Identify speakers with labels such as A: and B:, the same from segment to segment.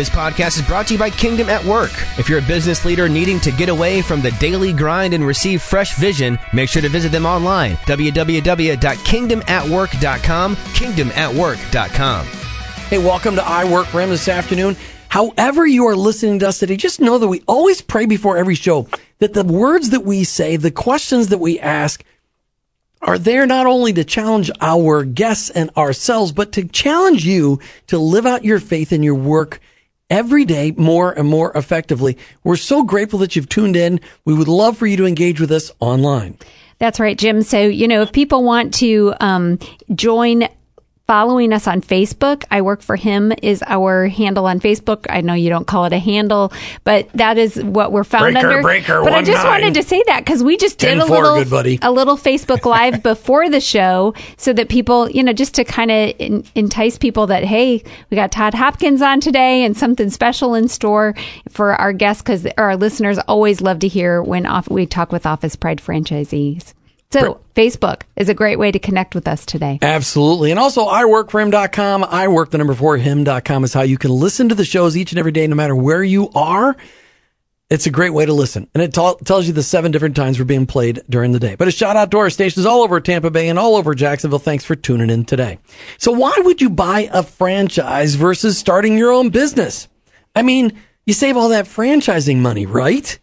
A: This podcast is brought to you by Kingdom at Work. If you're a business leader needing to get away from the daily grind and receive fresh vision, make sure to visit them online. At www.kingdomatwork.com. Kingdomatwork.com.
B: Hey, welcome to I Work for Him this afternoon. However, you are listening to us today, just know that we always pray before every show that the words that we say, the questions that we ask, are there not only to challenge our guests and ourselves, but to challenge you to live out your faith in your work every day more and more effectively. We're so grateful that you've tuned in. We would love for you to engage with us online.
C: That's right, Jim. So, you know, if people want to um, join following us on Facebook. I work for him is our handle on Facebook. I know you don't call it a handle, but that is what we're found
B: breaker,
C: under.
B: Breaker,
C: but I just
B: nine.
C: wanted to say that because we just did a little a little Facebook live before the show so that people, you know, just to kind of in, entice people that hey, we got Todd Hopkins on today and something special in store for our guests because our listeners always love to hear when off, we talk with Office Pride franchisees. So Facebook is a great way to connect with us today.
B: Absolutely. And also iworkforhim.com. I work the number four him.com is how you can listen to the shows each and every day, no matter where you are. It's a great way to listen. And it t- tells you the seven different times we're being played during the day. But a shout out to our stations all over Tampa Bay and all over Jacksonville. Thanks for tuning in today. So why would you buy a franchise versus starting your own business? I mean, you save all that franchising money, right?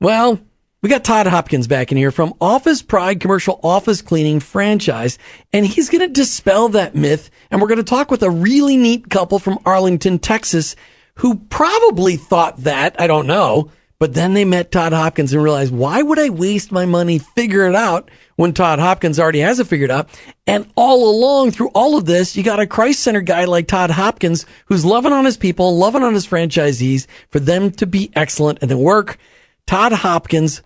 B: Well, we got Todd Hopkins back in here from Office Pride Commercial Office Cleaning Franchise, and he's going to dispel that myth. And we're going to talk with a really neat couple from Arlington, Texas, who probably thought that, I don't know, but then they met Todd Hopkins and realized, why would I waste my money figuring it out when Todd Hopkins already has it figured out? And all along through all of this, you got a Christ Center guy like Todd Hopkins who's loving on his people, loving on his franchisees for them to be excellent and to work. Todd Hopkins,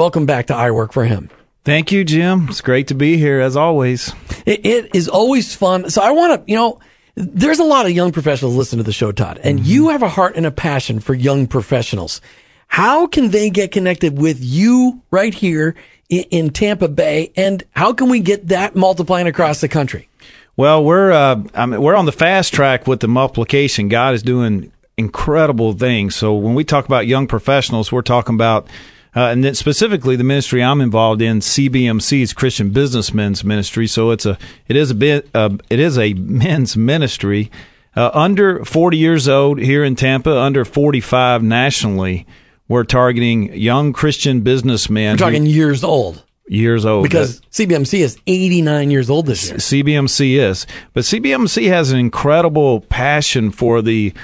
B: Welcome back to I Work for Him.
D: Thank you, Jim. It's great to be here as always.
B: it, it is always fun. So I want to, you know, there's a lot of young professionals listening to the show, Todd, and mm-hmm. you have a heart and a passion for young professionals. How can they get connected with you right here in, in Tampa Bay, and how can we get that multiplying across the country?
D: Well, we're uh, I mean, we're on the fast track with the multiplication. God is doing incredible things. So when we talk about young professionals, we're talking about uh, and then specifically the ministry I'm involved in, CBMC's Christian Businessmen's Ministry. So it's a it is a bit uh, it is a men's ministry. Uh, under 40 years old here in Tampa, under 45 nationally, we're targeting young Christian businessmen.
B: We're talking who, years old.
D: Years old.
B: Because CBMC is 89 years old this year.
D: CBMC is. But CBMC has an incredible passion for the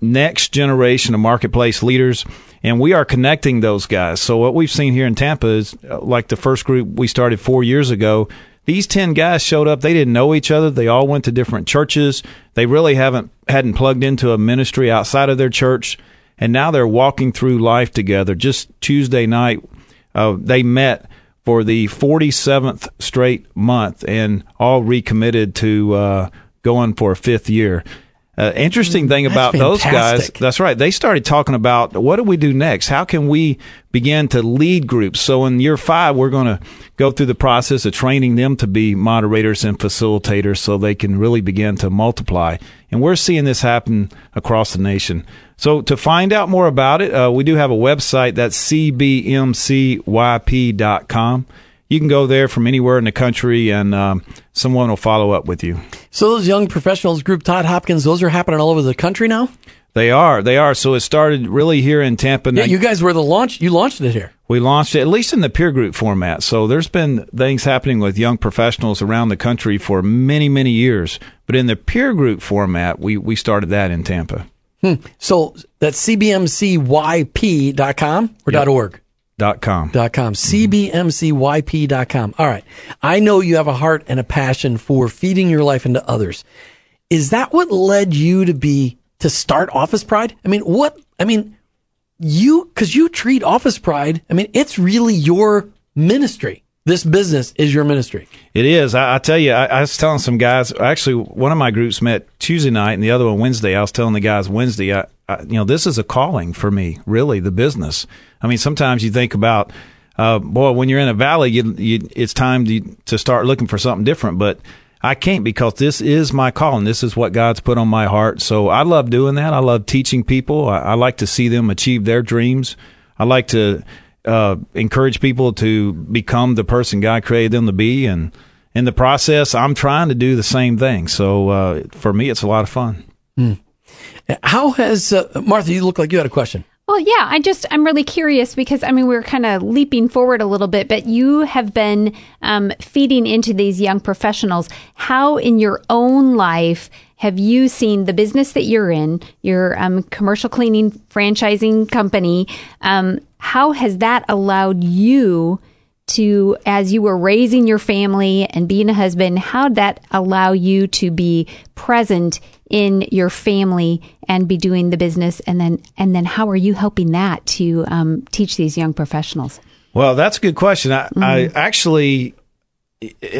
D: next generation of marketplace leaders and we are connecting those guys. So what we've seen here in Tampa is uh, like the first group we started four years ago. These ten guys showed up. They didn't know each other. They all went to different churches. They really haven't hadn't plugged into a ministry outside of their church, and now they're walking through life together. Just Tuesday night, uh, they met for the 47th straight month and all recommitted to uh, going for a fifth year. Uh, interesting thing about those guys, that's right. They started talking about what do we do next? How can we begin to lead groups? So in year five, we're going to go through the process of training them to be moderators and facilitators so they can really begin to multiply. And we're seeing this happen across the nation. So to find out more about it, uh, we do have a website that's cbmcyp.com you can go there from anywhere in the country, and um, someone will follow up with you.
B: So those young professionals group, Todd Hopkins, those are happening all over the country now.
D: They are. They are. So it started really here in Tampa.
B: Yeah, you guys were the launch. You launched it here.
D: We launched it at least in the peer group format. So there's been things happening with young professionals around the country for many, many years. But in the peer group format, we we started that in Tampa.
B: Hmm. So that's cbmcyp.com or yep. .org.
D: Dot com.
B: Dot com. CBMCYP.com. All right. I know you have a heart and a passion for feeding your life into others. Is that what led you to be, to start Office Pride? I mean, what, I mean, you, cause you treat Office Pride, I mean, it's really your ministry. This business is your ministry.
D: It is. I, I tell you, I, I, was telling some guys, actually, one of my groups met Tuesday night and the other one Wednesday. I was telling the guys Wednesday, I, you know, this is a calling for me, really, the business. I mean, sometimes you think about, uh, boy, when you're in a valley, you, you, it's time to, to start looking for something different. But I can't because this is my calling. This is what God's put on my heart. So I love doing that. I love teaching people. I, I like to see them achieve their dreams. I like to uh, encourage people to become the person God created them to be. And in the process, I'm trying to do the same thing. So uh, for me, it's a lot of fun.
B: Mm. How has uh, Martha? You look like you had a question.
C: Well, yeah, I just I'm really curious because I mean we're kind of leaping forward a little bit, but you have been um, feeding into these young professionals. How in your own life have you seen the business that you're in, your um, commercial cleaning franchising company? Um, how has that allowed you? To as you were raising your family and being a husband how did that allow you to be present in your family and be doing the business and then and then how are you helping that to um, teach these young professionals
D: well that's a good question I, mm-hmm. I actually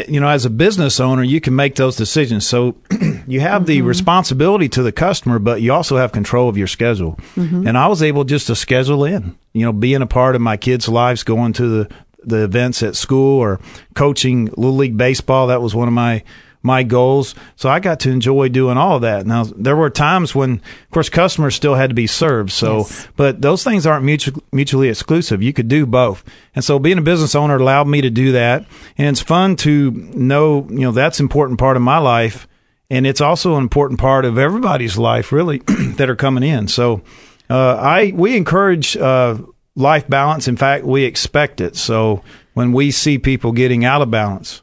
D: you know as a business owner you can make those decisions so you have mm-hmm. the responsibility to the customer but you also have control of your schedule mm-hmm. and i was able just to schedule in you know being a part of my kids lives going to the the events at school or coaching little league baseball that was one of my my goals. So I got to enjoy doing all of that. Now there were times when, of course, customers still had to be served. So, yes. but those things aren't mutually, mutually exclusive. You could do both. And so being a business owner allowed me to do that. And it's fun to know, you know, that's important part of my life. And it's also an important part of everybody's life, really, that are coming in. So, uh, I, we encourage, uh, life balance. In fact, we expect it. So when we see people getting out of balance,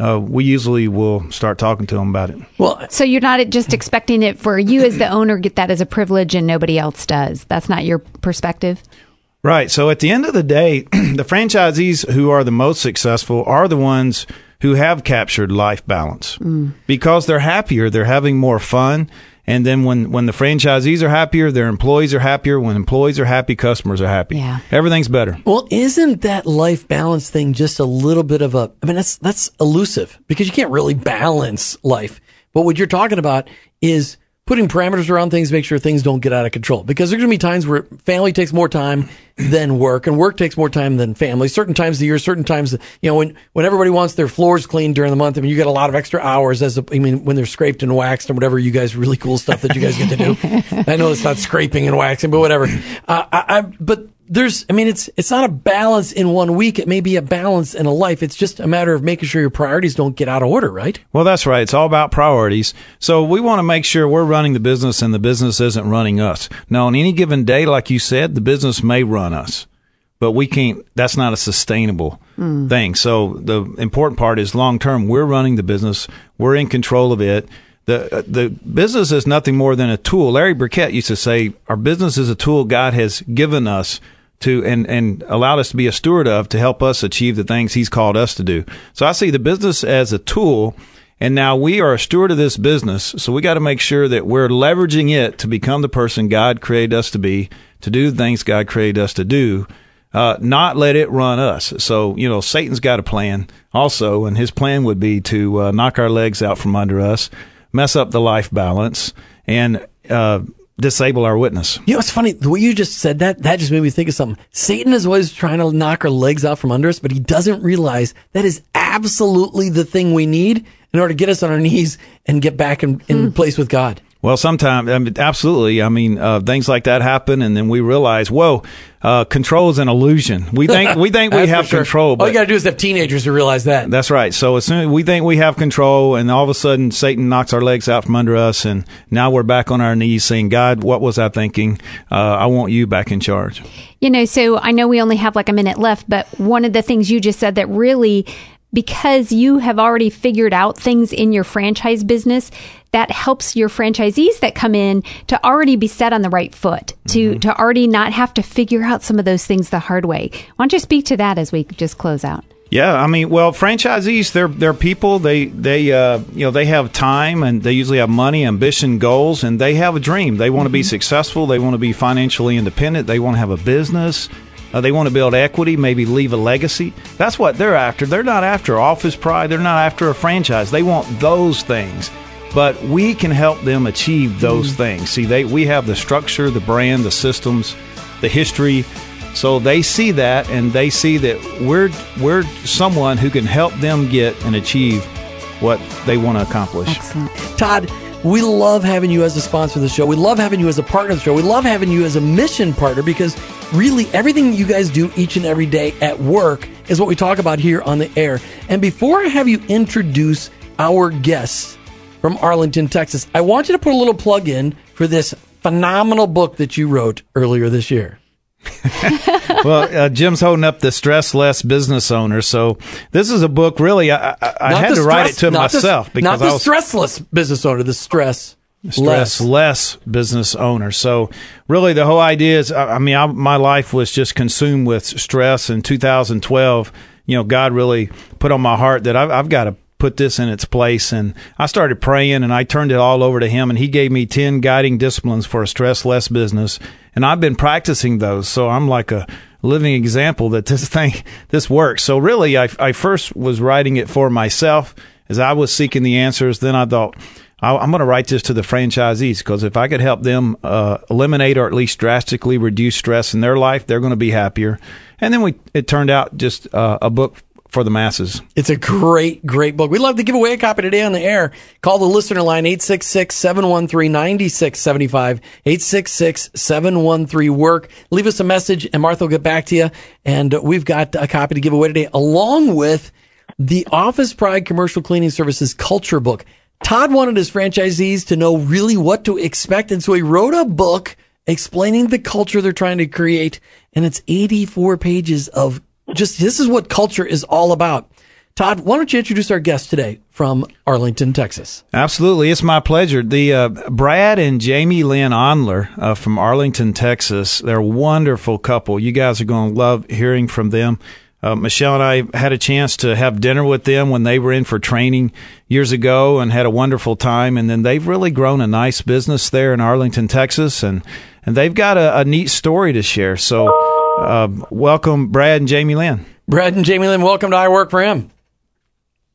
D: uh, we usually will start talking to them about it.
C: Well, so you're not just expecting it for you as the owner get that as a privilege and nobody else does. That's not your perspective.
D: Right. So at the end of the day, the franchisees who are the most successful are the ones who have captured life balance mm. because they're happier, they're having more fun, and then when, when the franchisees are happier, their employees are happier. When employees are happy, customers are happy.
C: Yeah.
D: Everything's better.
B: Well, isn't that life balance thing just a little bit of a, I mean, that's, that's elusive because you can't really balance life. But what you're talking about is putting parameters around things, make sure things don't get out of control. Because there's going to be times where family takes more time than work, and work takes more time than family. Certain times of the year, certain times, you know, when when everybody wants their floors cleaned during the month, I mean, you get a lot of extra hours. As a, I mean, when they're scraped and waxed and whatever, you guys really cool stuff that you guys get to do. I know it's not scraping and waxing, but whatever. Uh, I, I, but there's, I mean, it's, it's not a balance in one week. It may be a balance in a life. It's just a matter of making sure your priorities don't get out of order, right?
D: Well, that's right. It's all about priorities. So we want to make sure we're running the business and the business isn't running us. Now, on any given day, like you said, the business may run us, but we can't, that's not a sustainable mm. thing. So the important part is long term, we're running the business. We're in control of it the the business is nothing more than a tool. Larry Burkett used to say, "Our business is a tool God has given us to and and allowed us to be a steward of to help us achieve the things He's called us to do." So I see the business as a tool. And now we are a steward of this business, so we got to make sure that we're leveraging it to become the person God created us to be, to do the things God created us to do, uh, not let it run us. So, you know, Satan's got a plan also, and his plan would be to uh, knock our legs out from under us, mess up the life balance, and uh, disable our witness.
B: You know, it's funny. The way you just said that, that just made me think of something. Satan is always trying to knock our legs out from under us, but he doesn't realize that is absolutely the thing we need in order to get us on our knees and get back in, in hmm. place with God.
D: Well, sometimes, I mean, absolutely. I mean, uh, things like that happen, and then we realize, whoa, uh, control is an illusion. We think we think we have sure. control.
B: All you got to do is have teenagers to realize that.
D: That's right. So as soon as we think we have control, and all of a sudden Satan knocks our legs out from under us, and now we're back on our knees saying, "God, what was I thinking? Uh, I want you back in charge."
C: You know, so I know we only have like a minute left, but one of the things you just said that really because you have already figured out things in your franchise business that helps your franchisees that come in to already be set on the right foot to mm-hmm. to already not have to figure out some of those things the hard way why don't you speak to that as we just close out
D: yeah, I mean, well, franchisees they're they're people. They they uh, you know they have time and they usually have money, ambition, goals, and they have a dream. They want to mm-hmm. be successful. They want to be financially independent. They want to have a business. Uh, they want to build equity, maybe leave a legacy. That's what they're after. They're not after office pride. They're not after a franchise. They want those things. But we can help them achieve those mm things. See, they we have the structure, the brand, the systems, the history. So they see that and they see that we're we're someone who can help them get and achieve what they want to accomplish.
C: Excellent.
B: Todd, we love having you as a sponsor of the show. We love having you as a partner of the show. We love having you as a mission partner because really everything you guys do each and every day at work is what we talk about here on the air. And before I have you introduce our guests from Arlington, Texas, I want you to put a little plug in for this phenomenal book that you wrote earlier this year.
D: Well, uh, Jim's holding up the stress less business owner. So this is a book. Really, I, I, I had to stress, write it to myself
B: the, because not the I was stressless business owner. The stress.
D: Stress less. less business owner. So, really, the whole idea is I mean, I, my life was just consumed with stress in 2012. You know, God really put on my heart that I've, I've got to put this in its place. And I started praying and I turned it all over to him and he gave me 10 guiding disciplines for a stress less business. And I've been practicing those. So I'm like a living example that this thing, this works. So really, I, I first was writing it for myself as I was seeking the answers. Then I thought, I'm going to write this to the franchisees because if I could help them uh, eliminate or at least drastically reduce stress in their life, they're going to be happier. And then we it turned out just uh, a book for the masses.
B: It's a great, great book. We'd love to give away a copy today on the air. Call the listener line 866-713-9675, 866-713-WORK. Leave us a message and Martha will get back to you. And we've got a copy to give away today along with the Office Pride Commercial Cleaning Services Culture Book. Todd wanted his franchisees to know really what to expect. And so he wrote a book explaining the culture they're trying to create. And it's 84 pages of just this is what culture is all about. Todd, why don't you introduce our guest today from Arlington, Texas?
D: Absolutely. It's my pleasure. The uh, Brad and Jaimee Lynn Andler uh, from Arlington, Texas. They're a wonderful couple. You guys are going to love hearing from them. Uh, Michelle and I had a chance to have dinner with them when they were in for training years ago and had a wonderful time. And then they've really grown a nice business there in Arlington, Texas. And, and they've got a, a neat story to share. So, uh, welcome, Brad and Jaimee Lynn.
B: Brad and Jaimee Lynn, welcome to I Work for Him.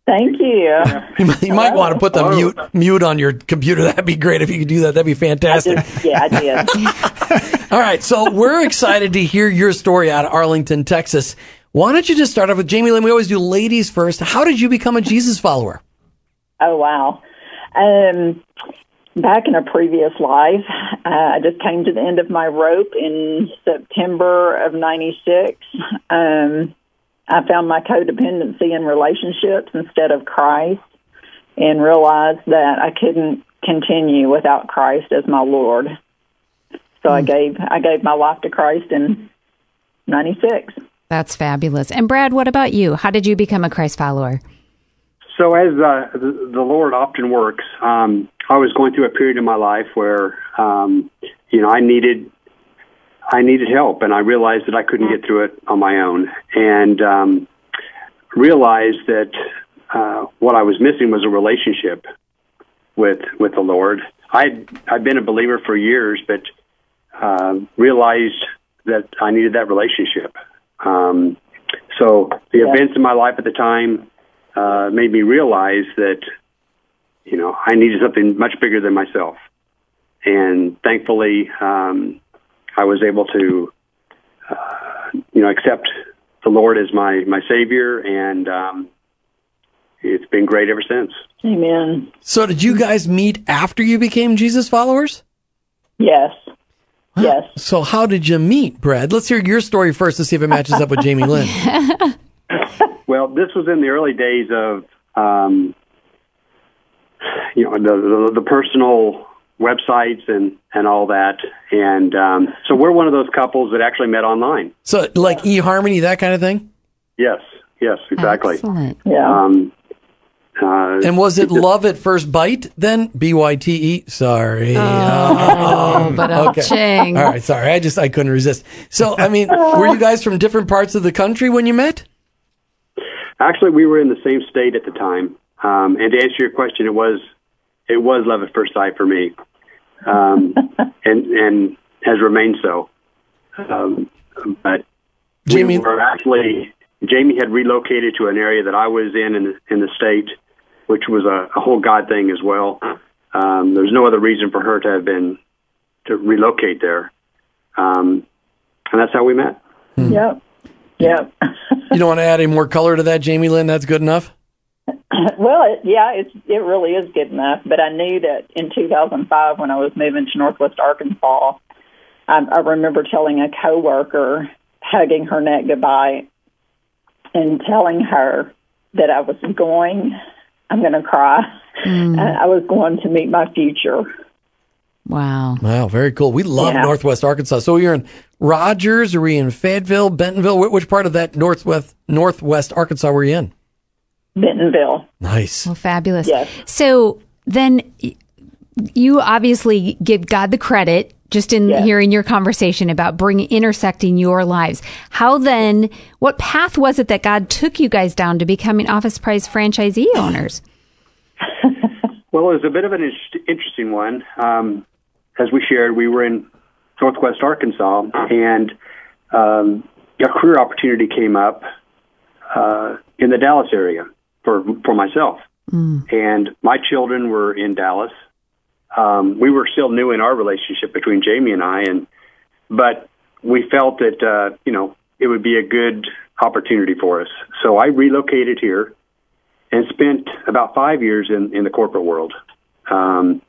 E: Thank you.
B: you might want to put the mute mute on your computer. That'd be great if you could do that. That'd be fantastic.
E: I just, yeah, I did.
B: All right, so we're excited to hear your story out of Arlington, Texas. Why don't you just start off with Jaimee Lynn? We always do ladies first. How did you become a Jesus follower?
E: Oh wow. Um, back in a previous life. Uh, I just came to the end of my rope in September of 96. Um, I found my codependency in relationships instead of Christ and realized that I couldn't continue without Christ as my Lord. So mm. I hmm. gave I gave my life to Christ in 96.
C: That's fabulous. And Brad, what about you? How did you become a Christ follower?
F: So as uh, the, the Lord often works, um, I was going through a period in my life where, um, you know, I needed, I needed help, and I realized that I couldn't get through it on my own, and um, realized that uh, what I was missing was a relationship with with the Lord. I I'd been a believer for years, but uh, realized that I needed that relationship. Um, so the yeah. events in my life at the time uh, made me realize that you know I needed something much bigger than myself, and thankfully um, I was able to uh, you know accept the Lord as my my Savior, and um, it's been great ever since.
E: Amen.
B: So, did you guys meet after you became Jesus followers?
E: Yes. Yes.
B: So, how did you meet, Brad? Let's hear your story first to see if it matches up with Jaimee Lynn.
F: Well, this was in the early days of, um, you know, the, the, the personal websites and and all that, and um, so we're one of those couples that actually met online.
B: So, like eHarmony, that kind of thing.
F: Yes. Yes. Exactly.
C: Excellent.
E: Yeah. Um,
B: uh, and was it love at first bite then? B Y T E. Sorry.
C: Oh, oh but okay.
B: All right. Sorry. I just I couldn't resist. So I mean, were you guys from different parts of the country when you met?
F: Actually, we were in the same state at the time. Um, and to answer your question, it was it was love at first sight for me, um, and and has remained so. Um, but Jaimee, we were actually Jaimee had relocated to an area that I was in in the, in the state, which was a, a whole God thing as well. Um, there's no other reason for her to have been to relocate there, um, and that's how we met.
E: Hmm. Yep. Yeah.
B: you don't want to add any more color to that, Jaimee Lynn? That's good enough?
E: well, it, yeah, it's it really is good enough. But I knew that in 2005, when I was moving to Northwest Arkansas, I, I remember telling a coworker, hugging her neck goodbye, and telling her that I was going. I'm going to cry. Mm. I was going to meet my future.
C: Wow.
B: Wow, very cool. We love yeah. Northwest Arkansas. So you're in Rogers, are we in Fayetteville, Bentonville? Which part of that Northwest Northwest Arkansas were you in?
E: Bentonville.
B: Nice.
C: Well, fabulous.
E: Yes.
C: So then you obviously give God the credit just in yes. hearing your conversation about bringing intersecting your lives. How then, what path was it that God took you guys down to becoming Office Pride franchisee owners?
F: well, it was a bit of an interesting one. Um, as we shared, we were in Northwest Arkansas, and um, a career opportunity came up uh, in the Dallas area for for myself. Mm. And my children were in Dallas. Um, we were still new in our relationship between Jaimee and I, and but we felt that uh, you know it would be a good opportunity for us. So I relocated here and spent about five years in in the corporate world, um,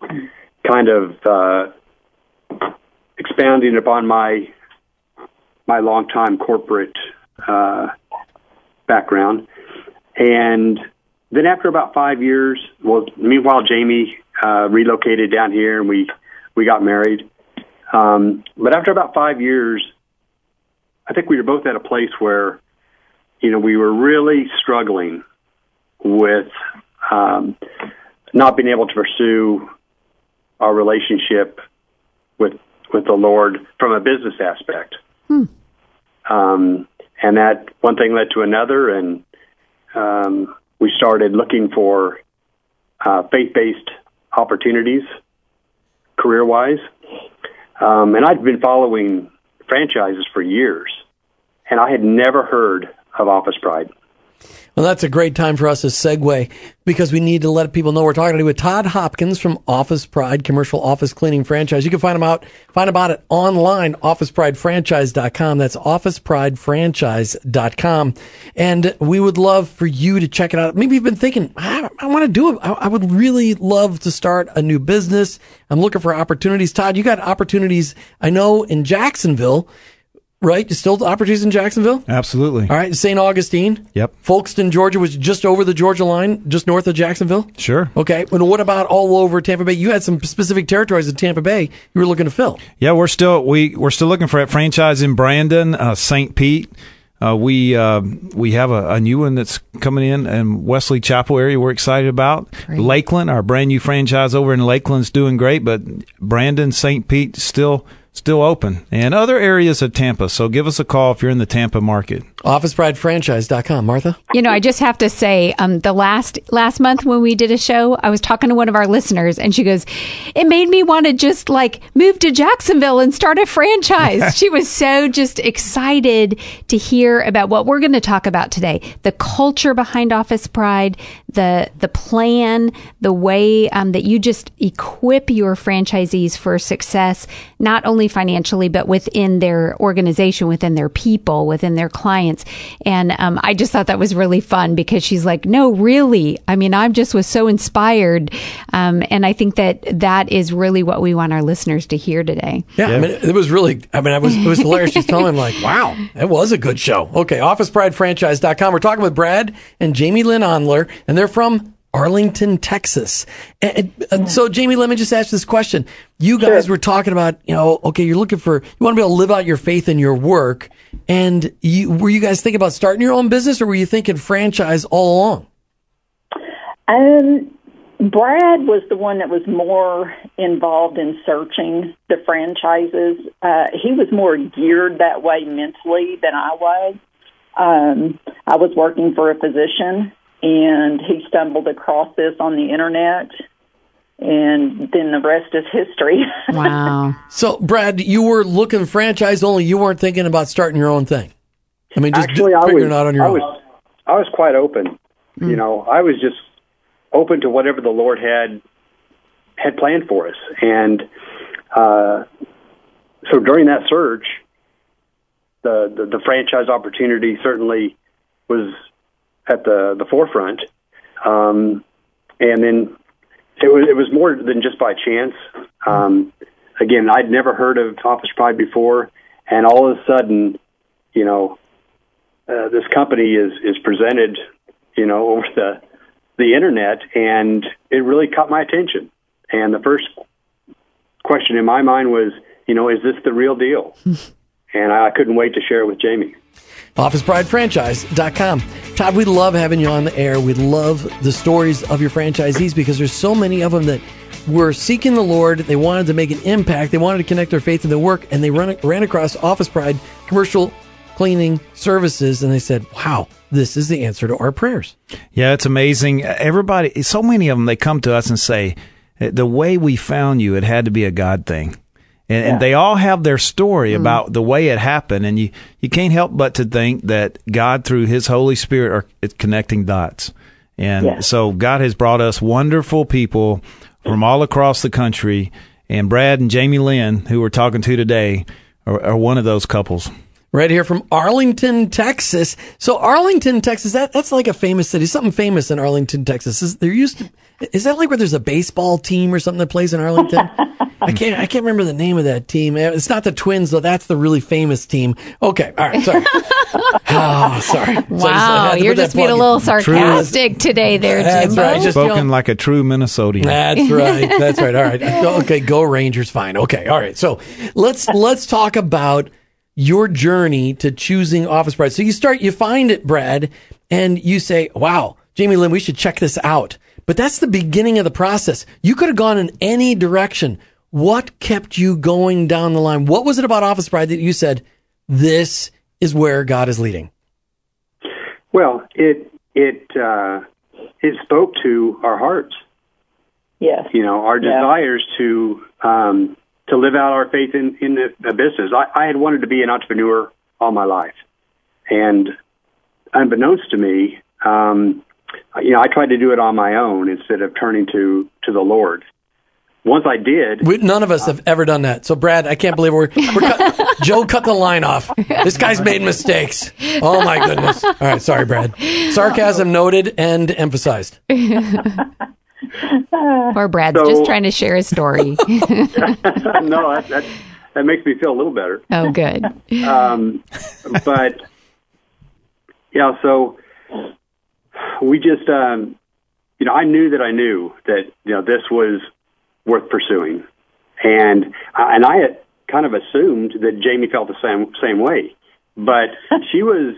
F: kind of uh, expounding upon my my longtime corporate uh, background, and then after about five years, well, meanwhile Jaimee uh, relocated down here and we we got married. Um, but after about five years, I think we were both at a place where, you know, we were really struggling with um, not being able to pursue our relationship with with the Lord from a business aspect. Hmm. Um, and that one thing led to another, and um, we started looking for uh, faith-based opportunities, career-wise. Um, and I'd been following franchises for years, and I had never heard of Office Pride.
B: Well, that's a great time for us to segue because we need to let people know we're talking to with Todd Hopkins from Office Pride Commercial Office Cleaning Franchise. You can find him out, find about it online, officepridefranchise.com. That's officepridefranchise.com. And we would love for you to check it out. Maybe you've been thinking, I, I want to do it. I, I would really love to start a new business. I'm looking for opportunities. Todd, you got opportunities, I know, in Jacksonville right? Still opportunities in Jacksonville?
D: Absolutely.
B: All right. St. Augustine?
D: Yep.
B: Folkston, Georgia was just over the Georgia line, just north of Jacksonville?
D: Sure.
B: Okay. And what about all over Tampa Bay? You had some specific territories in Tampa Bay you were looking to fill.
D: Yeah, we're still we we're still looking for a franchise in Brandon, uh, St. Pete. Uh, we uh, we have a, a, new one that's coming in in Wesley Chapel area. We're excited about great. Lakeland. Our brand new franchise over in Lakeland's doing great, but Brandon, St. Pete still still open and other areas of Tampa. So give us a call if you're in the Tampa market.
B: OfficePrideFranchise.com. Martha?
C: You know, I just have to say, um, the last, last month when we did a show, I was talking to one of our listeners and she goes, it made me want to just like move to Jacksonville and start a franchise. she was so just excited to hear about what we're going to talk about today. The culture behind Office Pride, the, the plan, the way um, that you just equip your franchisees for success, not only financially, but within their organization, within their people, within their clients. And um, I just thought that was really fun because she's like, no, really. I mean, I just was so inspired. Um, and I think that that is really what we want our listeners to hear today.
B: Yeah, yeah. I mean, it was really, I mean, I was, it was hilarious. She's telling me, like, wow, it was a good show. Okay, OfficePrideFranchise.com. We're talking with Brad and Jaimee Lynn Andler, and they're from Arlington, Texas. And, and, so, Jaimee, let me just ask this question. You guys sure. were talking about, you know, okay, you're looking for, you want to be able to live out your faith in your work. And you, were you guys thinking about starting your own business or were you thinking franchise all along?
E: Um, Brad was the one that was more involved in searching the franchises. Uh, he was more geared that way mentally than I was. Um, I was working for a physician and he stumbled across this on the internet and then the rest is history.
C: wow.
B: So, Brad, you were looking franchise only. You weren't thinking about starting your own thing. I mean, just Actually, figuring was, out on your
F: I
B: own.
F: Was, I was quite open. Mm. You know, I was just open to whatever the Lord had had planned for us, and uh, so during that search, the, the the franchise opportunity certainly was at the the forefront. Um, and then it was it was more than just by chance. Um, again, I'd never heard of Office Pride before, and all of a sudden, you know, uh, this company is is presented, you know, over the the internet, and it really caught my attention. And the first question in my mind was, you know, is this the real deal? and I couldn't wait to share it with Jaimee.
B: OfficePrideFranchise.com. Todd, we love having you on the air. We love the stories of your franchisees because there's so many of them that were seeking the Lord. They wanted to make an impact. They wanted to connect their faith to their work, and they run, ran across Office Pride commercial cleaning services, and they said, "Wow, this is the answer to our prayers."
D: Yeah, it's amazing. Everybody, so many of them, they come to us and say, "The way we found you, it had to be a God thing." And, yeah. and, they all have their story mm-hmm. about the way it happened, and you, you can't help but to think that God, through His Holy Spirit, are connecting dots. And yeah. so God has brought us wonderful people from all across the country. And Brad and Jaimee Lynn, who we're talking to today, are, are one of those couples.
B: Right here from Arlington, Texas. So Arlington, Texas, that, that's like a famous city. Something famous in Arlington, Texas. Is there used to, is that like where there's a baseball team or something that plays in Arlington? I can't I can't remember the name of that team. Eh, it's not the Twins though. That's the really famous team. Okay, all right. Sorry. oh, sorry.
C: Wow, so you're just being a little sarcastic true. today, there, That's
D: right. Just spoken you know, like a true Minnesotan.
B: That's right. That's right. All right. Okay, go Rangers. Fine. Okay. All right. So let's let's talk about your journey to choosing Office Pride. So you start, you find it, Brad, and you say, "Wow, Jaimee Lynn, we should check this out." But that's the beginning of the process. You could have gone in any direction. What kept you going down the line? What was it about Office Pride that you said, this is where God is leading?
F: Well, it it uh, it spoke to our hearts.
E: Yes.
F: You know, our yeah. desires to um, to live out our faith in in the, the business. I, I had wanted to be an entrepreneur all my life, and unbeknownst to me, um, you know, I tried to do it on my own instead of turning to to the Lord once I did,
B: we, none of us have ever done that. So, Brad, I can't believe we're, we're cut, Joe cut the line off. This guy's made mistakes. Oh my goodness! All right, sorry, Brad. Sarcasm noted and emphasized.
C: Poor Brad's so, just trying to share his story. no,
F: that, that, that makes me feel a little better.
C: Oh, good.
F: Um, but yeah, so we just, um, you know, I knew that I knew that you know this was worth pursuing. And uh, and I had kind of assumed that Jaimee felt the same same way, but she was,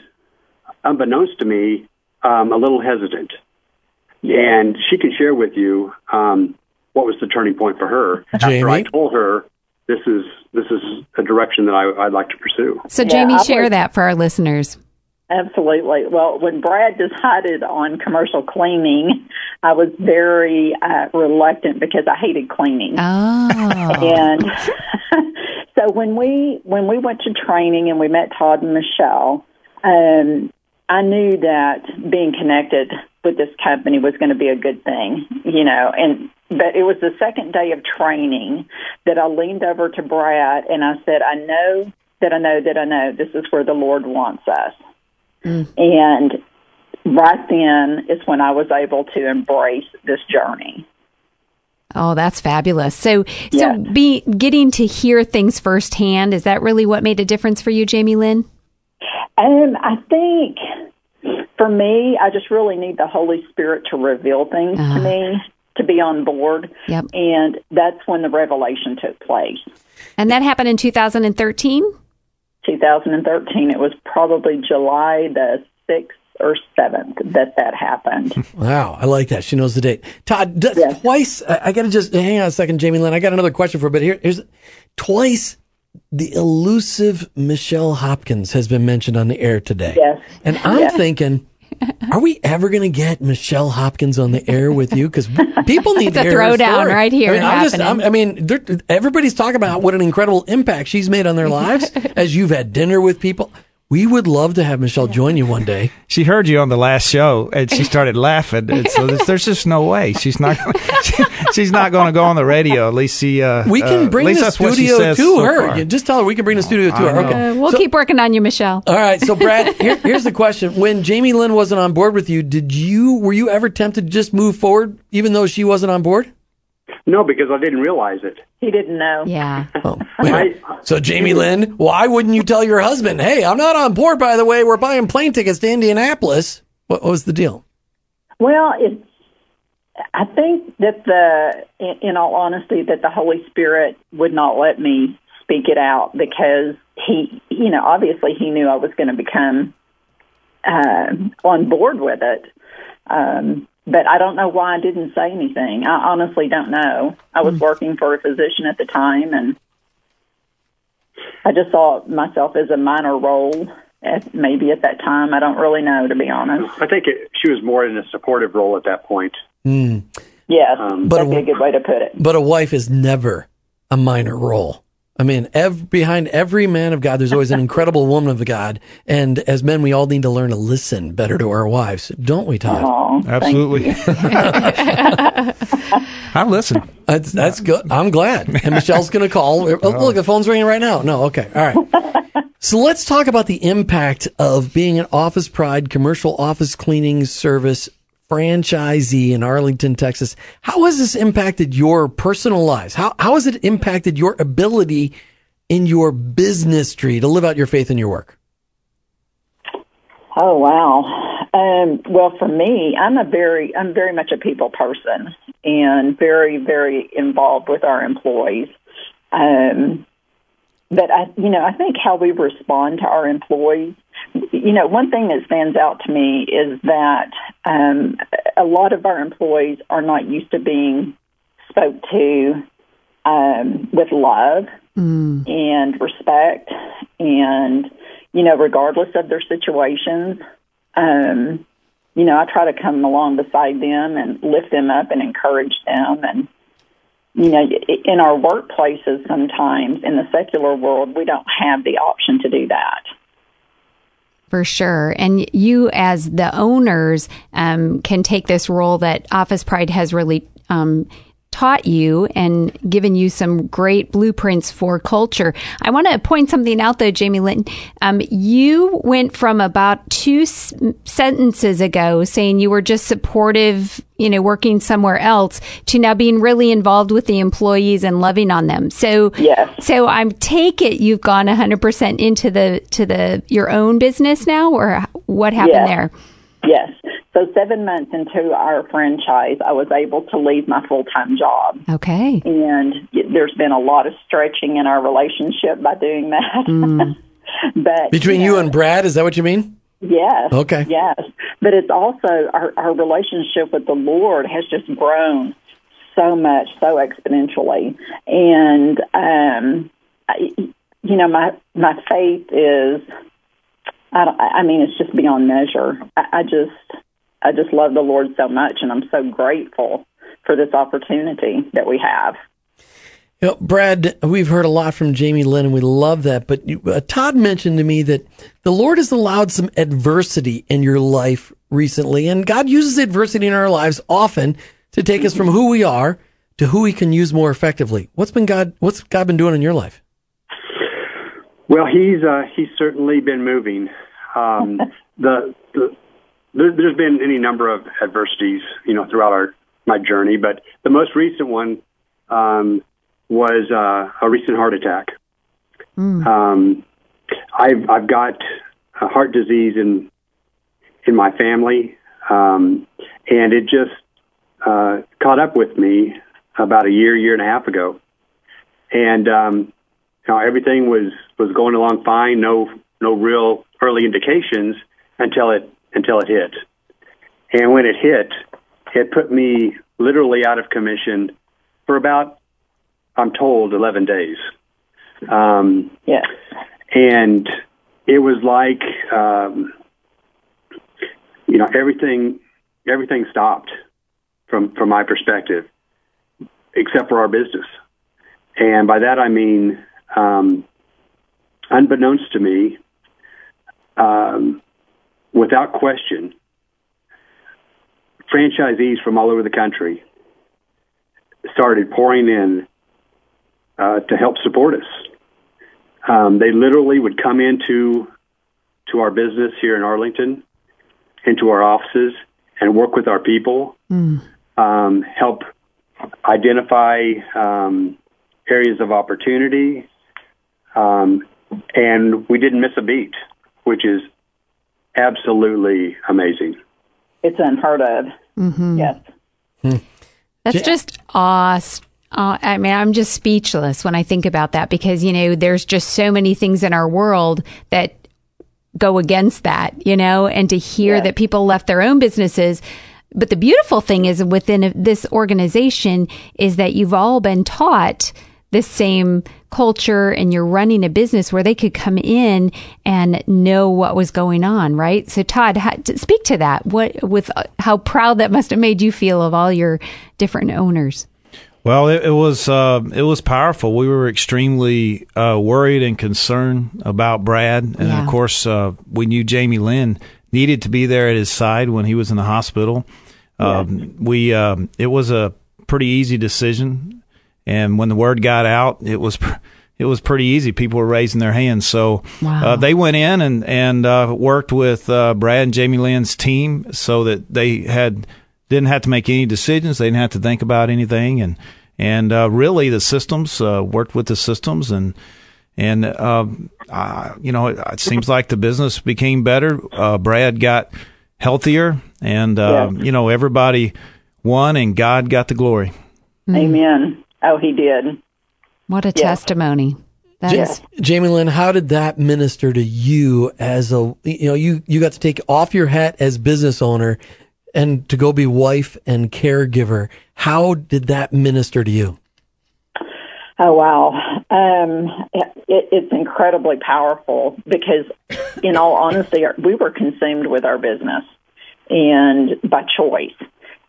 F: unbeknownst to me, um, a little hesitant. And she can share with you um, what was the turning point for her
B: Jaimee?
F: after I told her this is this is a direction that I, would like to pursue.
C: So, Jaimee, yeah, share that for our listeners.
E: Absolutely. Well, when Brad decided on commercial cleaning, I was very uh, reluctant because I hated cleaning.
C: Oh.
E: and so when we when we went to training and we met Todd and Michelle, um, I knew that being connected with this company was going to be a good thing, you know. And but it was the second day of training that I leaned over to Brad and I said, "I know that I know that I know this is where the Lord wants us." Mm. And right then is when I was able to embrace this journey.
C: Oh, that's fabulous. So, so be getting to hear things firsthand, is that really what made a difference for you, Jaimee Lynn?
E: Um, I think for me, I just really need the Holy Spirit to reveal things uh-huh. to me to be on board.
C: Yep.
E: And that's when the revelation took place.
C: And that happened in 2013?
E: 2013. It was probably July the 6th or 7th that that happened.
B: Wow, I like that. She knows the date. Todd, yes. twice, I, I got to just hang on a second, Jaimee Lynn. I got another question for you, but here, here's twice the elusive Michelle Hopkins has been mentioned on the air today.
E: Yes.
B: And I'm
E: yes.
B: thinking, are we ever going to get Michelle Hopkins on the air with you? Because people need to
C: a throwdown right here.
B: I mean, I'm just, I'm, i mean, everybody's talking about what an incredible impact she's made on their lives as you've had dinner with people. We would love to have Michelle join you one day.
D: She heard you on the last show and she started laughing. And so there's, there's, just no way she's not. She, she's not going to go on the radio. At least she. Uh,
B: we can uh, bring uh, the studio to so her. Far. Just tell her we can bring the studio to her. Okay,
C: uh, we'll so, keep working on you, Michelle.
B: All right. So Brad, here, here's the question: When Jaimee Lynn wasn't on board with you, did you were you ever tempted to just move forward, even though she wasn't on board?
F: No, because I didn't realize it.
E: He didn't know.
C: Yeah. Oh,
B: I, so Jaimee Lynn, why wouldn't you tell your husband, "Hey, I'm not on board. By the way, we're buying plane tickets to Indianapolis." What, what was the deal?
E: Well, it's. I think that the, in, in all honesty, that the Holy Spirit would not let me speak it out because he, you know, obviously he knew I was going to become uh, on board with it. Um, but I don't know why I didn't say anything. I honestly don't know. I was mm working for a physician at the time, and I just saw myself as a minor role. At, maybe at that time, I don't really know to be honest.
F: I think it, she was more in a supportive role at that point.
B: Mm.
E: Yes, um, that'd be a good way to put it.
B: But a wife is never a minor role. I mean, ev- behind every man of God, there's always an incredible woman of God. And as men, we all need to learn to listen better to our wives, don't we, Todd?
E: Aww,
D: Absolutely. I listen.
B: That's, that's good. I'm glad. And Michelle's going to call. Oh, oh, look, the phone's ringing right now. No, okay. All right. So let's talk about the impact of being an Office Pride commercial office cleaning service franchisee in Arlington, Texas. How has this impacted your personal lives? How, how has it impacted your ability in your Biznistry to live out your faith in your work?
E: Oh wow. Um, well, for me, I'm a very, I'm very much a people person and very, very involved with our employees. Um, but I, you know, I think how we respond to our employees you know, one thing that stands out to me is that um, a lot of our employees are not used to being spoke to um, with love mm. and respect, and you know, regardless of their situations. Um, you know, I try to come along beside them and lift them up and encourage them. And, you know, in our workplaces, sometimes in the secular world, we don't have the option to do that
C: for sure. And you, as the owners, um, can take this role that Office Pride has really um, taught you and given you some great blueprints for culture. I want to point something out though, Jaimee Linton. Um, you went from about two s- sentences ago saying you were just supportive, you know, working somewhere else to now being really involved with the employees and loving on them. So,
E: yes.
C: so I'm take it you've gone 100% into the, to the, your own business now or what happened yes. there?
E: Yes. So seven months into our franchise, I was able to leave my full time job.
C: Okay.
E: And there's been a lot of stretching in our relationship by doing that. Mm. but
B: between you, know, you and Brad, is that what you mean?
E: Yes.
B: Okay.
E: Yes. But it's also our, our relationship with the Lord has just grown so much, so exponentially. And um I, you know, my my faith is I, I mean, it's just beyond measure. I, I just, I just love the Lord so much, and I'm so grateful for this opportunity that we have.
B: You know, Brad, we've heard a lot from Jaimee Lynn, and we love that. But you, uh, Todd mentioned to me that the Lord has allowed some adversity in your life recently, and God uses adversity in our lives often to take us from who we are to who He can use more effectively. What's been God? What's God been doing in your life?
F: Well, he's uh, he's certainly been moving. Um, the, the there, has been any number of adversities, you know, throughout our my journey, but the most recent one um, was uh, a recent heart attack. Mm. Um, I've I've got a heart disease in in my family, um, and it just uh, caught up with me about a year, year and a half ago, and um, you know, everything was was going along fine. No no real early indications until it until it hit. And when it hit, it put me literally out of commission for about I'm told 11 days. Um,
E: yeah.
F: And it was like um, you know everything everything stopped from from my perspective except for our business. And by that I mean um, unbeknownst to me, um, without question, franchisees from all over the country started pouring in uh, to help support us. Um, they literally would come into to our business here in Arlington, into our offices, and work with our people, mm. um, help identify um, areas of opportunity, um, and we didn't miss a beat, which is absolutely amazing.
E: It's unheard of. Mm-hmm. Yes.
C: Hmm. That's just awesome. Uh, I mean, I'm just speechless when I think about that because, you know, there's just so many things in our world that go against that, you know, and to hear yeah. that people left their own businesses. But the beautiful thing is within this organization is that you've all been taught the same culture and you're running a business where they could come in and know what was going on, right? So Todd, speak to that. What with uh, how proud that must have made you feel of all your different owners.
D: Well, it, it was uh, it was powerful. We were extremely uh, worried and concerned about Brad, and yeah. of course, uh, we knew Jaimee Lynn needed to be there at his side when he was in the hospital. Yeah. Um, we um, it was a pretty easy decision and when the word got out, it was it was pretty easy. People were raising their hands, so uh, wow. uh, they went in and and uh, worked with uh, Brad and Jaimee Lynn's team, so that they had didn't have to make any decisions. They didn't have to think about anything, and and uh, really the systems uh, worked with the systems and. And you know, it, it, seems like the business became better. Brad got healthier, and yeah. you know, everybody won, and God got the glory.
E: Amen. Oh, he did.
C: What a testimony. That
B: is- Jaimee Lynn, how did that minister to you as a you know you you got to take off your hat as business owner and to go be wife and caregiver? How did that minister to you?
E: Oh wow, um, it, it's incredibly powerful because, in all honesty, we were consumed with our business and by choice,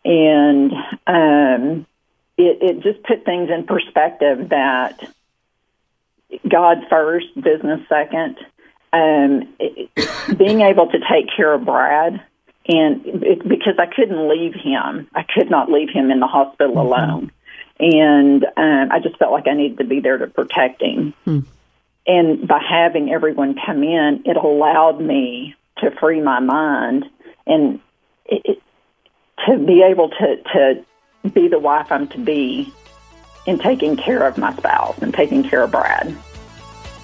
E: and um, it, it just put things in perspective that God first, business second. Um, it, being able to take care of Brad, and it, because I couldn't leave him, I could not leave him in the hospital mm-hmm. alone, and um, I just felt like I needed to be there to protect him. Hmm. And by having everyone come in, it allowed me to free my mind and it, to be able to to be the wife I'm to be in taking care of my spouse and taking care of Brad.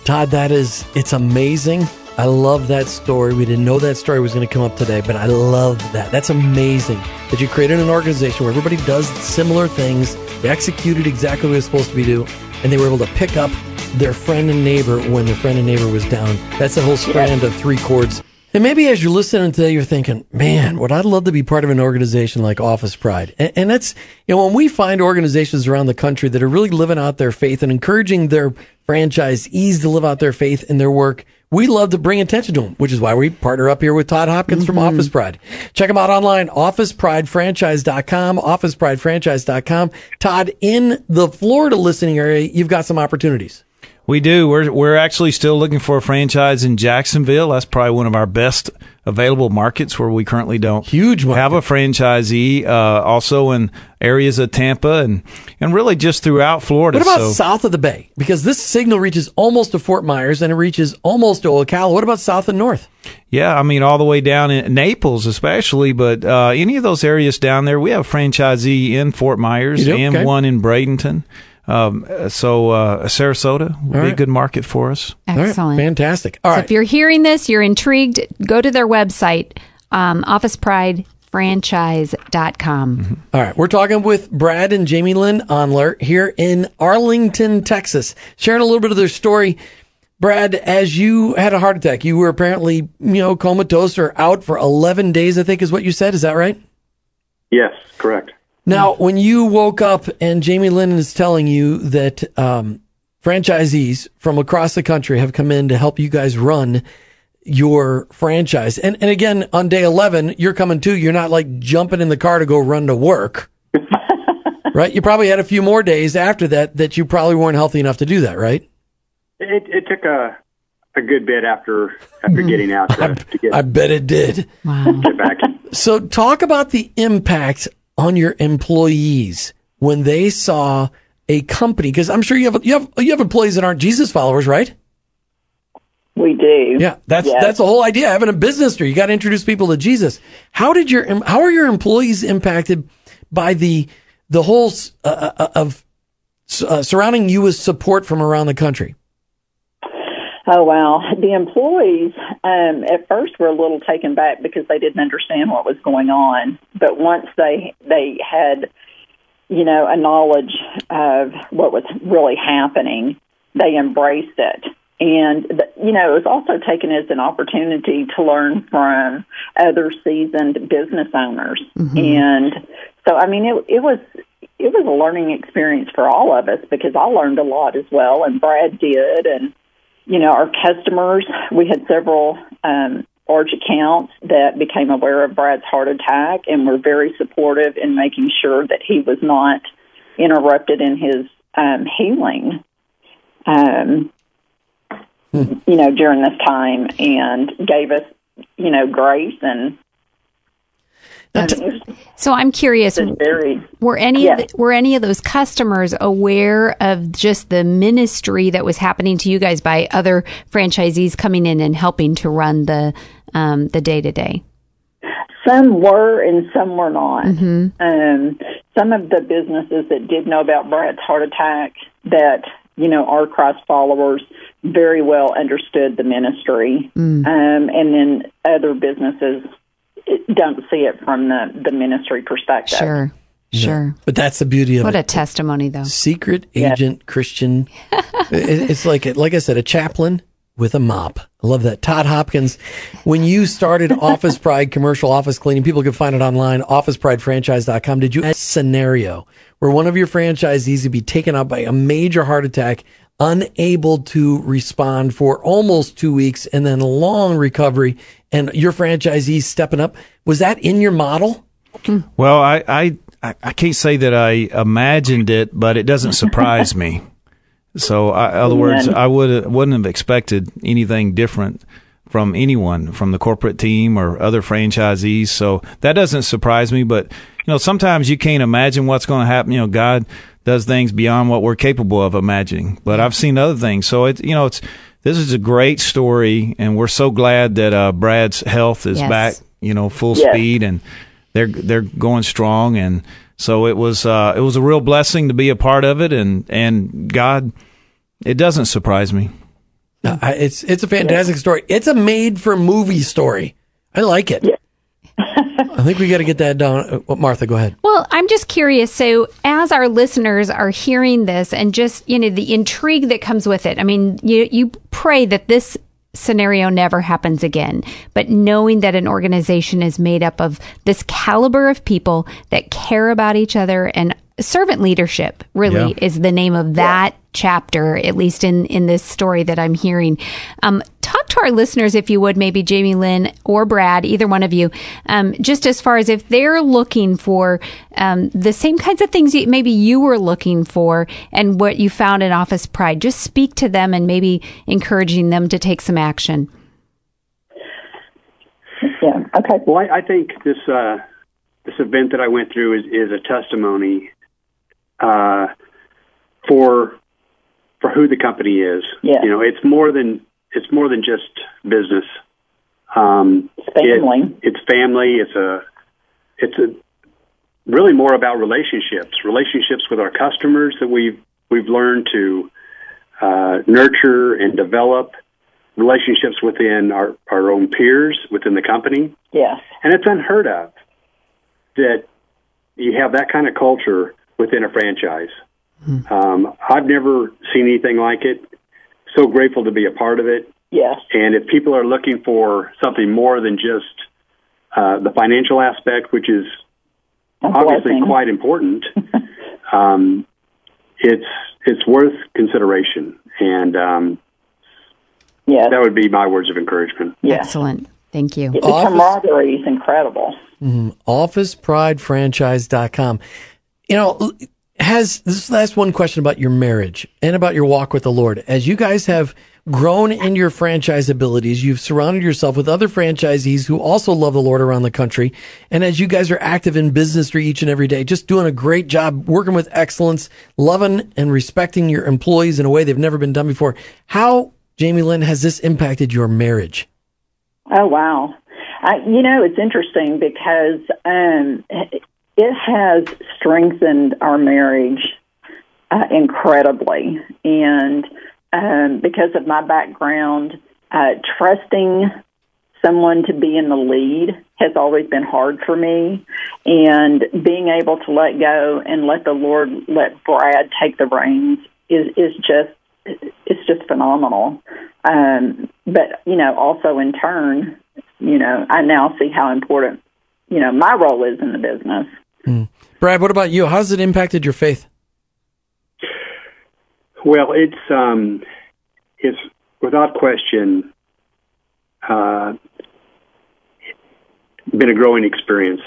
B: Todd, that is, it's amazing. I love that story. We didn't know that story was going to come up today, but I love that. That's amazing that you created an organization where everybody does similar things. They executed exactly what it was supposed to be do, and they were able to pick up their friend and neighbor when their friend and neighbor was down. That's the whole strand of three cords and maybe as you're listening today, you're thinking, man, would I'd love to be part of an organization like Office Pride? And, and, that's, you know, when we find organizations around the country that are really living out their faith and encouraging their franchisees to live out their faith in their work, we love to bring attention to them, which is why we partner up here with Todd Hopkins mm-hmm. from Office Pride. Check them out online, officepridefranchise.com, officepridefranchise.com. Todd, in the Florida listening area, you've got some opportunities.
D: We do. We're we're actually still looking for a franchise in Jacksonville. That's probably one of our best available markets where we currently don't
B: huge market.
D: have a franchisee. Uh, also in areas of Tampa and and really just throughout Florida.
B: What about so, south of the Bay? Because this signal reaches almost to Fort Myers and it reaches almost to Ocala. What about south and north?
D: Yeah, I mean all the way down in Naples, especially, but uh, any of those areas down there, we have a franchisee in Fort Myers and okay. one in Bradenton. Um, so uh, Sarasota would right. be a good market for us.
C: Excellent,
B: right. fantastic. All
C: so
B: right.
C: If you're hearing this, you're intrigued, go to their website, um, officepridefranchise.com.
B: Mm-hmm. All right. We're talking with Brad and Jaimee Lynn Andler here in Arlington, Texas, sharing a little bit of their story. Brad, as you had a heart attack, you were apparently, you know, comatose or out for 11 days, I think is what you said. Is that right?
F: Yes, correct.
B: Now, when you woke up and Jaimee Lynn is telling you that um, franchisees from across the country have come in to help you guys run your franchise, and and again on day eleven, you're coming too. You're not like jumping in the car to go run to work, right? You probably had a few more days after that that you probably weren't healthy enough to do that, right?
F: It, it took a a good bit after after getting out to,
B: I,
F: to get.
B: I bet it did.
C: Wow.
F: Get back.
B: So, talk about the impact on your employees when they saw a company. Because I'm sure you have you have you have employees that aren't Jesus followers, right?
E: We do.
B: Yeah, that's
E: Yes.
B: that's the whole idea. Having a business store, you got to introduce people to Jesus. How did your how are your employees impacted by the the whole uh, uh, of uh, surrounding you with support from around the country?
E: Oh wow! The employees um, at first were a little taken back because they didn't understand what was going on. But once they they had, you know, a knowledge of what was really happening, they embraced it. And you know, it was also taken as an opportunity to learn from other seasoned business owners. And so, I mean, it it was it was a learning experience for all of us because I learned a lot as well, and Brad did, and you know, our customers, we had several um, large accounts that became aware of Brad's heart attack and were very supportive in making sure that he was not interrupted in his um, healing, um, you know, during this time and gave us, you know, grace and.
B: Now,
E: I
B: t-
E: mean, it was
C: So I'm curious, were any
E: Yes.
C: of the, were any of those customers aware of just the ministry that was happening to you guys by other franchisees coming in and helping to run the um, the day to day?
E: Some were and some were not. Um, some of the businesses that did know about Brad's heart attack that, you know, are Christ followers very well understood the ministry. Um, and then other businesses don't see it from the, the ministry perspective.
C: Sure, sure.
B: but that's the beauty of
C: What
B: it.
C: a testimony, though.
B: secret agent Christian. It- it's like like I said, a chaplain with a mop. I love that. Todd Hopkins, when you started Office Pride commercial office cleaning, people can find it online, officepridefranchise.com. Did you have a scenario where one of your franchisees would be taken out by a major heart attack, unable to respond for almost two weeks and then long recovery and your franchisees stepping up? Was that in your model?
D: Well, I, I, I I can't say that I imagined it, but it doesn't surprise me. So, I, in other words, I would wouldn't have expected anything different from anyone, from the corporate team or other franchisees. So that doesn't surprise me. But you know, sometimes you can't imagine what's going to happen. You know, God does things beyond what we're capable of imagining. But I've seen other things. So it, you know, it's this is a great story, and we're so glad that uh, Brad's health is
C: Yes.
D: back. You know, full
E: Yes.
D: speed and they're they're going strong and so it was uh, it was a real blessing to be a part of it and and God it doesn't surprise me.
B: Uh, it's it's a fantastic story. It's a made for movie story. I like it. I think we got to get that down. Uh, Martha, go ahead.
C: Well, I'm just curious. So, as our listeners are hearing this and just, you know, the intrigue that comes with it, I mean, you, you pray that this scenario never happens again. But knowing that an organization is made up of this caliber of people that care about each other and servant leadership really
D: Yeah.
C: is the name of that chapter, at least in, in this story that I'm hearing. Um, talk to our listeners, if you would, maybe Jaimee Lynn or Brad, either one of you, um, just as far as if they're looking for um, the same kinds of things that maybe you were looking for and what you found in Office Pride. Just speak to them and maybe encouraging them to take some action.
E: Yeah. Okay.
F: Well, I, I think this uh, this event that I went through is, is a testimony uh, for for who the company is.
E: Yeah.
F: You know, it's more than it's more than just business. Um,
E: It's family.
F: It, it's family. It's a it's a really more about relationships, relationships with our customers that we've we've learned to uh, nurture and develop relationships within our, our own peers within the company.
E: Yes.
F: And it's unheard of that you have that kind of culture within a franchise. Um, I've never seen anything like it. So grateful to be a part of it.
E: Yes.
F: And if people are looking for something more than just uh, the financial aspect, which is
E: A
F: obviously
E: blessing.
F: quite important, um, it's it's worth consideration. And um,
E: Yes.
F: that would be my words of encouragement.
E: Yes.
C: Excellent. Thank you.
E: The
B: Office-
E: camaraderie is incredible.
B: OfficePrideFranchise.com. You know, has this last one question about your marriage and about your walk with the Lord. As you guys have grown in your franchise abilities, you've surrounded yourself with other franchisees who also love the Lord around the country. And as you guys are active in business each and every day, just doing a great job, working with excellence, loving and respecting your employees in a way they've never been done before. How, Jaimee Lynn, has this impacted your marriage?
E: Oh, wow. you know, it's interesting because um, it has strengthened our marriage uh, incredibly. And um, because of my background, uh, trusting someone to be in the lead has always been hard for me. And being able to let go and let the Lord let Brad take the reins is, is just it's just phenomenal. Um, but you know, also in turn, you know, I now see how important you know my role is in the business.
B: Mm. Brad, what about you? How's it impacted your faith?
F: Well, it's um, it's without question uh, been a growing experience.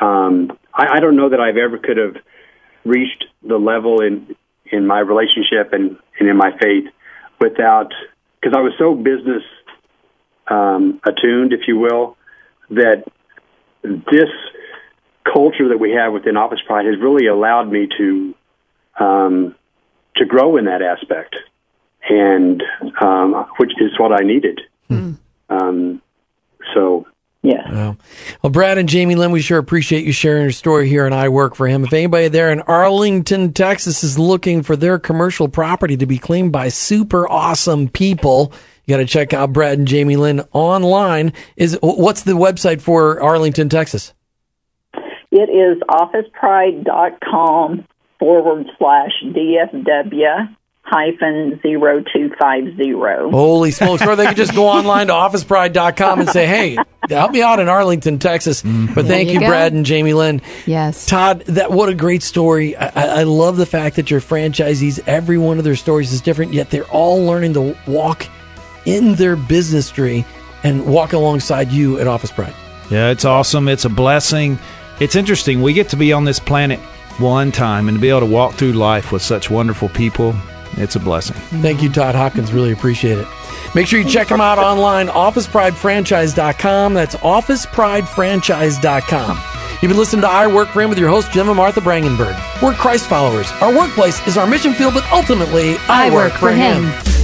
F: Um, I, I don't know that I've ever could have reached the level in in my relationship and, and in my faith without because I was so business um, attuned, if you will, that this culture that we have within Office Pride has really allowed me to um, to grow in that aspect, and um, which is what I needed. Hmm. Um, so.
E: Yeah. Well,
B: well, Brad and Jaimee Lynn, we sure appreciate you sharing your story here, and I work for him. If anybody there in Arlington, Texas, is looking for their commercial property to be cleaned by super awesome people, you got to check out Brad and Jaimee Lynn online. Is what's the website for Arlington, Texas?
E: It is officepride.com forward slash DFW hyphen 0250.
B: Holy smokes. or they could just go online to officepride.com and say, hey, help me out in Arlington, Texas. Mm-hmm. But thank you, you Brad and Jaimee Lynn.
C: Yes.
B: Todd, that what a great story. I, I love the fact that your franchisees, every one of their stories is different, yet they're all learning to walk in their Biznistry and walk alongside you at Office Pride.
D: Yeah, it's awesome. It's a blessing it's interesting. We get to be on this planet one time and to be able to walk through life with such wonderful people. It's a blessing.
B: Thank you, Todd Hopkins. Really appreciate it. Make sure you check them out online, officepridefranchise.com. That's officepridefranchise.com. You've been listening to I Work for Him with your host, Jim and Martha Brangenberg. We're Christ followers. Our workplace is our mission field, but ultimately, I, I work, work, for him. him.